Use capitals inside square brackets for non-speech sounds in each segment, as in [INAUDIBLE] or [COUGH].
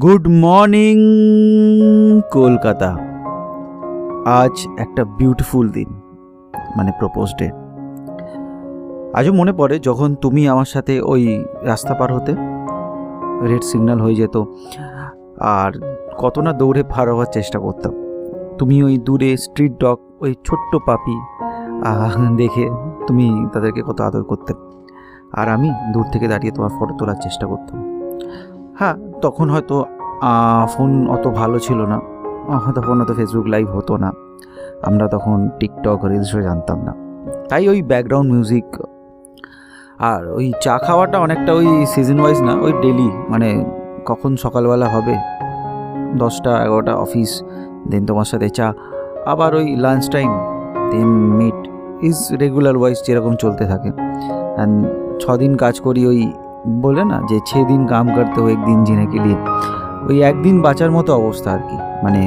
Good morning, Kolkata. আজ একটা beautiful দিন মানে প্রপোজ ডে। আজও মনে পড়ে যখন তুমি আমার সাথে ওই রাস্তা পার হতে, রেড সিগন্যাল হয়ে যেত, আর কত না দৌড়ে পার হওয়ার চেষ্টা করতাম। তুমি ওই দূরে স্ট্রিট ডগ, ওই ছোট্ট পাপি দেখে তুমি তাদেরকে কত আদর করতে। আর আমি দূর থেকে দাঁড়িয়ে তোমার ফটো তোলার চেষ্টা করতাম। হ্যাঁ তখন হয়তো ফোন অত ভালো ছিল না। তখন অত ফেসবুক লাইভ হতো না। আমরা তখন টিকটক রিলসও জানতাম না। তাই ওই ব্যাকগ্রাউন্ড মিউজিক আর ওই চা খাওয়াটা অনেকটা ওই সিজন ওয়াইজ না, ওই ডেলি মানে কখন সকালবেলা হবে? দশটা, এগারোটা অফিস দেন তোমার সাথে চা, আবার ওই lunch time then meat is regular wise যেরকম চলতে থাকে। অ্যান্ড ছ দিন কাজ করি ওই বলে না, যে ছ দিন কাম করতে হো একদিন জিনে কে লিয়ে ওই একদিন বাঁচার মতো অবস্থা আর কি। মানে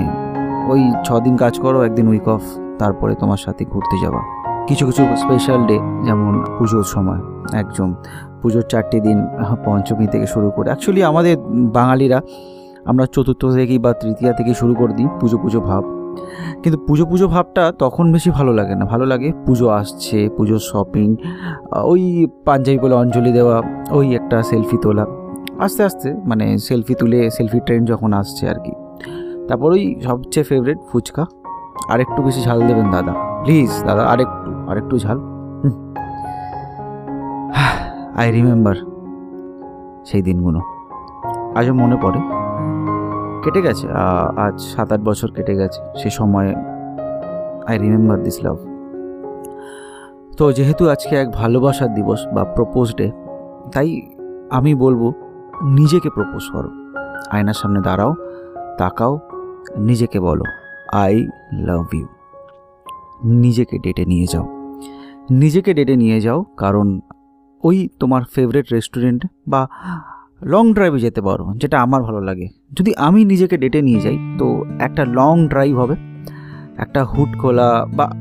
ওই ছ দিন কাজ করো, একদিন উইক অফ তারপরে তোমার সাথে ঘুরতে যাওয়া কিছু কিছু স্পেশাল ডে যেমন পুজোর সময়, একদম। পুজোর চারটে দিন পঞ্চমী থেকে শুরু করে অ্যাকচুয়ালি আমাদের বাঙালিরা আমরা চতুর্থ থেকে বা তৃতীয়া থেকে শুরু করে দিই পুজো পুজো ভাব। কিন্তু পুজো পুজো ভাবটা তখন বেশি ভালো লাগে না। ভালো লাগে পুজো আসছে, পুজোর শপিং ওই পাঞ্জাবি বলে অঞ্জলি দেওয়া, ওই একটা সেলফি তোলা। আস্তে আস্তে মানে সেলফি তুলে সেলফি ট্রেন্ড যখন আসছে আর কি। তারপর ওই সবচেয়ে ফেভারিট ফুচকা। আর একটু বেশি ঝাল দেবেন দাদা। প্লিজ দাদা, আরেকটু আরেকটু ঝাল। আই রিমেম্বার [SIGHS] সেই দিনগুলো। আজও মনে পড়ে। কেটে গেছে? আজ সাত আট বছর কেটে গেছে। সে সময় আই রিমেম্বার দিস লাভ তো যেহেতু আজকে এক ভালোবাসার দিবস বা প্রপোজ ডে তাই আমি বলব, নিজেকে প্রপোজ করো। আয়নার সামনে দাঁড়াও, তাকাও, নিজেকে বলো আই লাভ ইউ নিজেকে ডেটে নিয়ে যাও। নিজেকে ডেটে নিয়ে যাও কারণ ওই তোমার ফেভারিট রেস্টুরেন্ট বা লং ড্রাইভে যেতে পারো, যেটা আমার ভালো লাগে। যদি আমি নিজেকে ডেটে নিয়ে যাই, তো একটা লং ড্রাইভ হবে। একটা হুট খোলা বা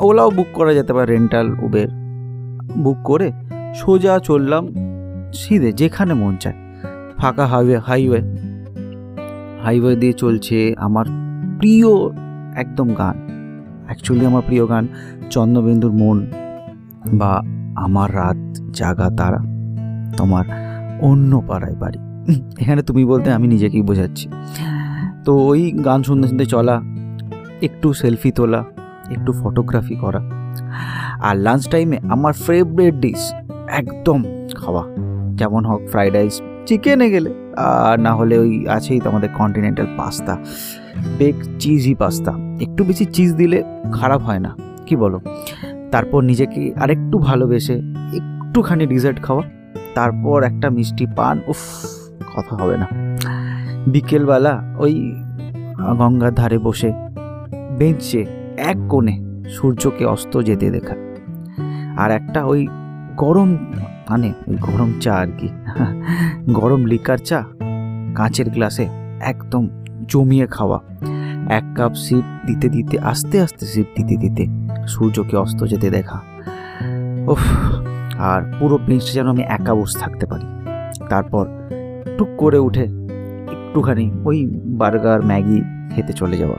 ওলাও বুক করা যেতে পারে রেন্টাল উবের বুক করে সোজা চললাম সিধে, যেখানে মন চায়। ফাঁকা হাইওয়ে হাইওয়ে হাইওয়ে দিয়ে চলছে আমার প্রিয় একদম গান। অ্যাকচুয়ালি আমার প্রিয় গান চন্দ্রবিন্দুর মন বা আমার রাত জাগা তারা। তোমার অন্য পাড়ায় বাড়ি। এখানে তুমি বলতে আমি নিজেকেই বোঝাচ্ছি। তো ওই গান শুনতে শুনতে চলা, একটু সেলফি তোলা, একটু ফটোগ্রাফি করা আর লাঞ্চ টাইমে আমার ফেভারিট ডিশ একদম খাওয়া। যেমন হোক ফ্রাইড রাইস চিকেনে গেলে, আর না হলে ওই আছেই তো আমাদের কন্টিনেন্টাল পাস্তা বেক চিজই পাস্তা একটু বেশি চিজ দিলে খারাপ হয় না, কি বলো? তারপর নিজেকে আরেকটু ভালোবেসে একটুখানি ডিজার্ট খাওয়া। তারপর একটা মিষ্টি পান, উফ, কথা হবে না। বিকেলবেলা ওই গঙ্গার ধারে বসে বেঞ্চে এক কোণে সূর্যকে অস্ত যেতে দেখা। আর একটা ওই গরম মানে ওই গরম চা আর কি, গরম লিকার চা কাঁচের গ্লাসে একদম জমিয়ে খাওয়া। এক কাপ সিপ দিতে দিতে, আস্তে আস্তে সিপ দিতে দিতে সূর্যকে অস্ত যেতে দেখা। উফ আর পুরো বেঞ্চটা যেন আমি একা বসে থাকতে পারি। তারপর টুক করে উঠে একটুখানি ওই বার্গার, ম্যাগি খেতে চলে যাওয়া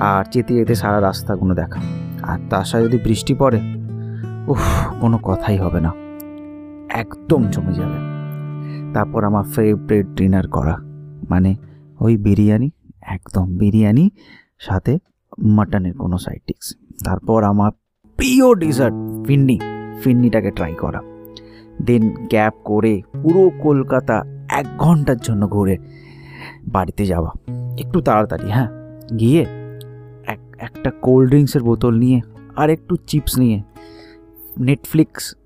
আর যেতে যেতে সারা রাস্তাগুলো দেখা। আর তার সাথে যদি বৃষ্টি পড়ে, উফ, কোনো কথাই হবে না। একদম জমে যাবে। তারপর আমার ফেভারিট ডিনার করা। মানে ওই বিরিয়ানি, একদম বিরিয়ানি, সাথে মাটনের কোনো সাইড ডিশ তারপর আমার প্রিয় ডিজার্ট ফিন্নি ফিন্নিটাকে ট্রাই করা। দেন গ্যাপ করে পুরো কলকাতা এক ঘণ্টার জন্য ঘুরে বাড়িতে যাওয়া। একটু তাড়াতাড়ি হ্যাঁ? গিয়ে এক, একটা কোল্ড ড্রিঙ্কসের বোতল নিয়ে আর একটু চিপস নিয়ে নেটফ্লিক্স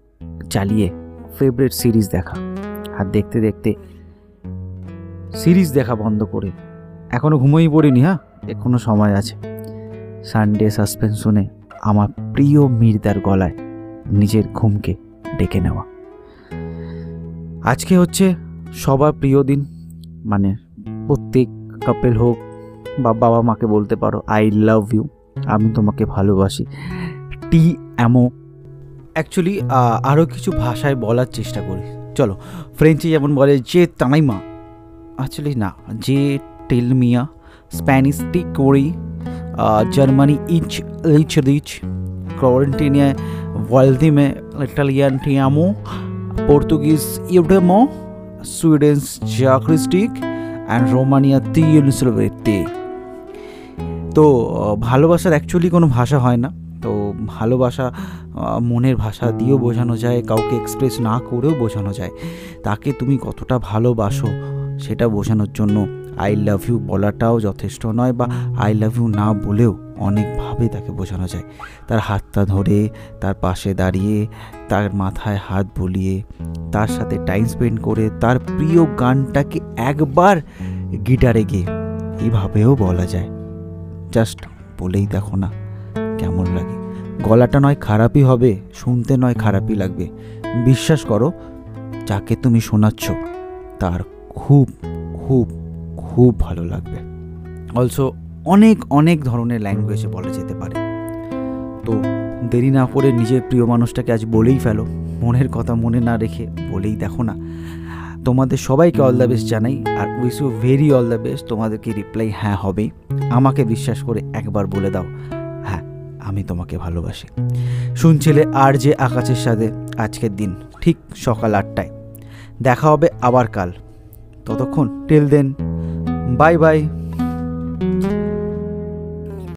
চালিয়ে ফেভারিট সিরিজ দেখা। আর দেখতে দেখতে সিরিজ দেখা বন্ধ করে। এখনও ঘুমোই পড়িনি হ্যাঁ? এখনও সময় আছে। সানডে সাসপেন্স শুনে আমার প্রিয় মির্দার গলায় নিজের ঘুমকে ডেকে নেওয়া। আজকে হচ্ছে সবার প্রিয় দিন। মানে প্রত্যেক কাপেল হোক বা বাবা মাকে বলতে পারো আই লাভ ইউ আমি তোমাকে ভালোবাসি। টি অ্যামো অ্যাকচুয়ালি আরও কিছু ভাষায় বলার চেষ্টা করি। চলো ফ্রেঞ্চে যেমন বলে যে তানাইমা অ্যাকচুয়ালি না। যে টেল মিয়া। স্প্যানিশ টি কোরি জার্মানি ইচ লিচ রিচ Florentine Valdime Italiano Portuguese Iudemo Sweden's Jacristic and Romania তিউনিসলভেতে তো ভালোবাসার অ্যাকচুয়ালি কোনো ভাষা হয় না তো ভালোবাসা মনের ভাষা দিয়েও বোঝানো যায় কাউকে এক্সপ্রেস না করেও বোঝানো যায় তাকে তুমি কতটা ভালোবাসো সেটা বোঝানোর জন্য আই লাভ ইউ বলাটাও যথেষ্ট নয় বা আই লাভ ইউ না বলেও অনেকভাবে তাকে বোঝানো যায়। তার হাতটা ধরে, তার পাশে দাঁড়িয়ে, তার মাথায় হাত বুলিয়ে, তার সাথে টাইম স্পেন্ড করে, তার প্রিয় গানটাকে একবার গিটারে গিয়ে এইভাবেও বলা যায়। জাস্ট বলেই দেখো না কেমন লাগে। গলাটা নয় খারাপই হবে, শুনতে নয় খারাপই লাগবে। বিশ্বাস করো, যাকে তুমি শোনাচ্ছ, তার খুব খুব খুব ভালো লাগবে। অলসো অনেক অনেক ধরনের ল্যাঙ্গুয়েজে বলা যেতে পারে। তো দেরি না করে নিজের প্রিয় মানুষটাকে আজ বলেই ফেলো। মনের কথা মনে না রেখে বলেই দেখো না। তোমাদের সবাইকে অল দ্য বেস্ট জানাই, আর wish you very all the best তোমাদেরকে রিপ্লাই হ্যাঁ হবেই। আমাকে বিশ্বাস করে একবার বলে দাও হ্যাঁ আমি তোমাকে ভালোবাসি। শুনছিলে আর যে আকাশের সাথে আজকের দিন, ঠিক সকাল আটটায়। দেখা হবে আবার কাল। ততক্ষণ টিল দেন বাই বাই